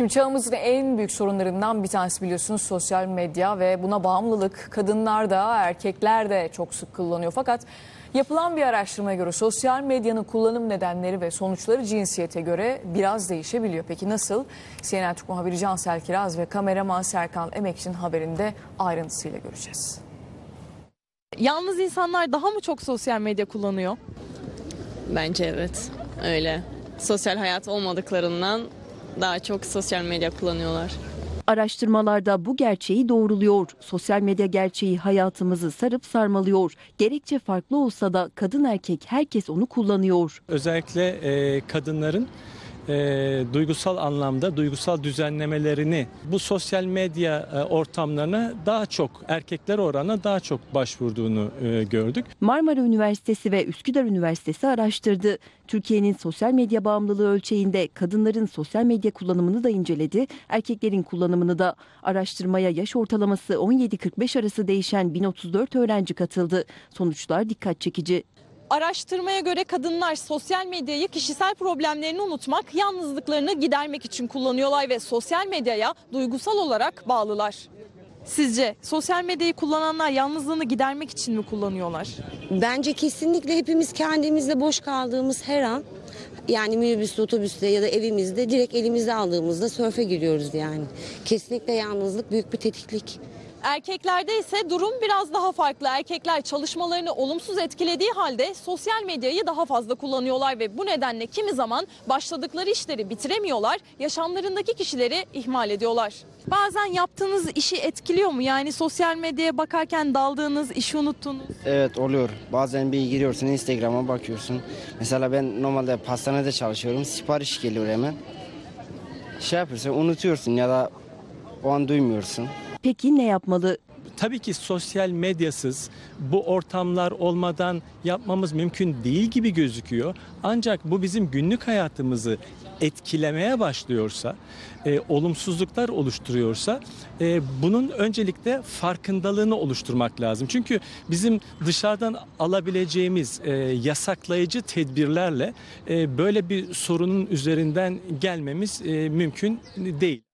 Şimdi çağımızın en büyük sorunlarından bir tanesi biliyorsunuz sosyal medya ve buna bağımlılık. Kadınlar da erkekler de çok sık kullanıyor. Fakat yapılan bir araştırmaya göre sosyal medyanın kullanım nedenleri ve sonuçları cinsiyete göre biraz değişebiliyor. Peki nasıl? CNN Türk muhabiri Cansel Kiraz ve kameraman Serkan Emekçi'nin haberinde ayrıntısıyla göreceğiz. Yalnız insanlar daha mı çok sosyal medya kullanıyor? Bence evet. Öyle. Sosyal hayat olmadıklarından daha çok sosyal medya kullanıyorlar. Araştırmalarda bu gerçeği doğruluyor. Sosyal medya gerçeği hayatımızı sarıp sarmalıyor. Gerekçe farklı olsa da kadın erkek herkes onu kullanıyor. özellikle e, kadınların e, duygusal anlamda duygusal düzenlemelerini bu sosyal medya e, ortamlarına daha çok erkekler oranına daha çok başvurduğunu e, gördük. Marmara Üniversitesi ve Üsküdar Üniversitesi araştırdı. Türkiye'nin sosyal medya bağımlılığı ölçeğinde kadınların sosyal medya kullanımını da inceledi, erkeklerin kullanımını da. Araştırmaya yaş ortalaması 17-45 arası değişen 1034 öğrenci katıldı. Sonuçlar dikkat çekici. Araştırmaya göre kadınlar sosyal medyayı kişisel problemlerini unutmak, yalnızlıklarını gidermek için kullanıyorlar ve sosyal medyaya duygusal olarak bağlılar. Sizce sosyal medyayı kullananlar yalnızlığını gidermek için mi kullanıyorlar? Bence kesinlikle hepimiz kendimizle boş kaldığımız her an yani minibüste, otobüste ya da evimizde direkt elimize aldığımızda sörfe giriyoruz yani. Kesinlikle yalnızlık büyük bir tetiklik. Erkeklerde ise durum biraz daha farklı. Erkekler çalışmalarını olumsuz etkilediği halde sosyal medyayı daha fazla kullanıyorlar ve bu nedenle kimi zaman başladıkları işleri bitiremiyorlar, yaşamlarındaki kişileri ihmal ediyorlar. Bazen yaptığınız işi etkiliyor mu? Yani sosyal medyaya bakarken daldığınız, işi unuttuğunuz. Evet oluyor. Bazen bir giriyorsun Instagram'a bakıyorsun. Mesela ben normalde pastanede çalışıyorum. Sipariş geliyor hemen. Şey yapıyorsun unutuyorsun ya da o an duymuyorsun. Peki ne yapmalı? Tabii ki sosyal medyasız bu ortamlar olmadan yapmamız mümkün değil gibi gözüküyor. Ancak bu bizim günlük hayatımızı etkilemeye başlıyorsa, e, olumsuzluklar oluşturuyorsa e, bunun öncelikle farkındalığını oluşturmak lazım. Çünkü bizim dışarıdan alabileceğimiz e, yasaklayıcı tedbirlerle e, böyle bir sorunun üzerinden gelmemiz e, mümkün değil.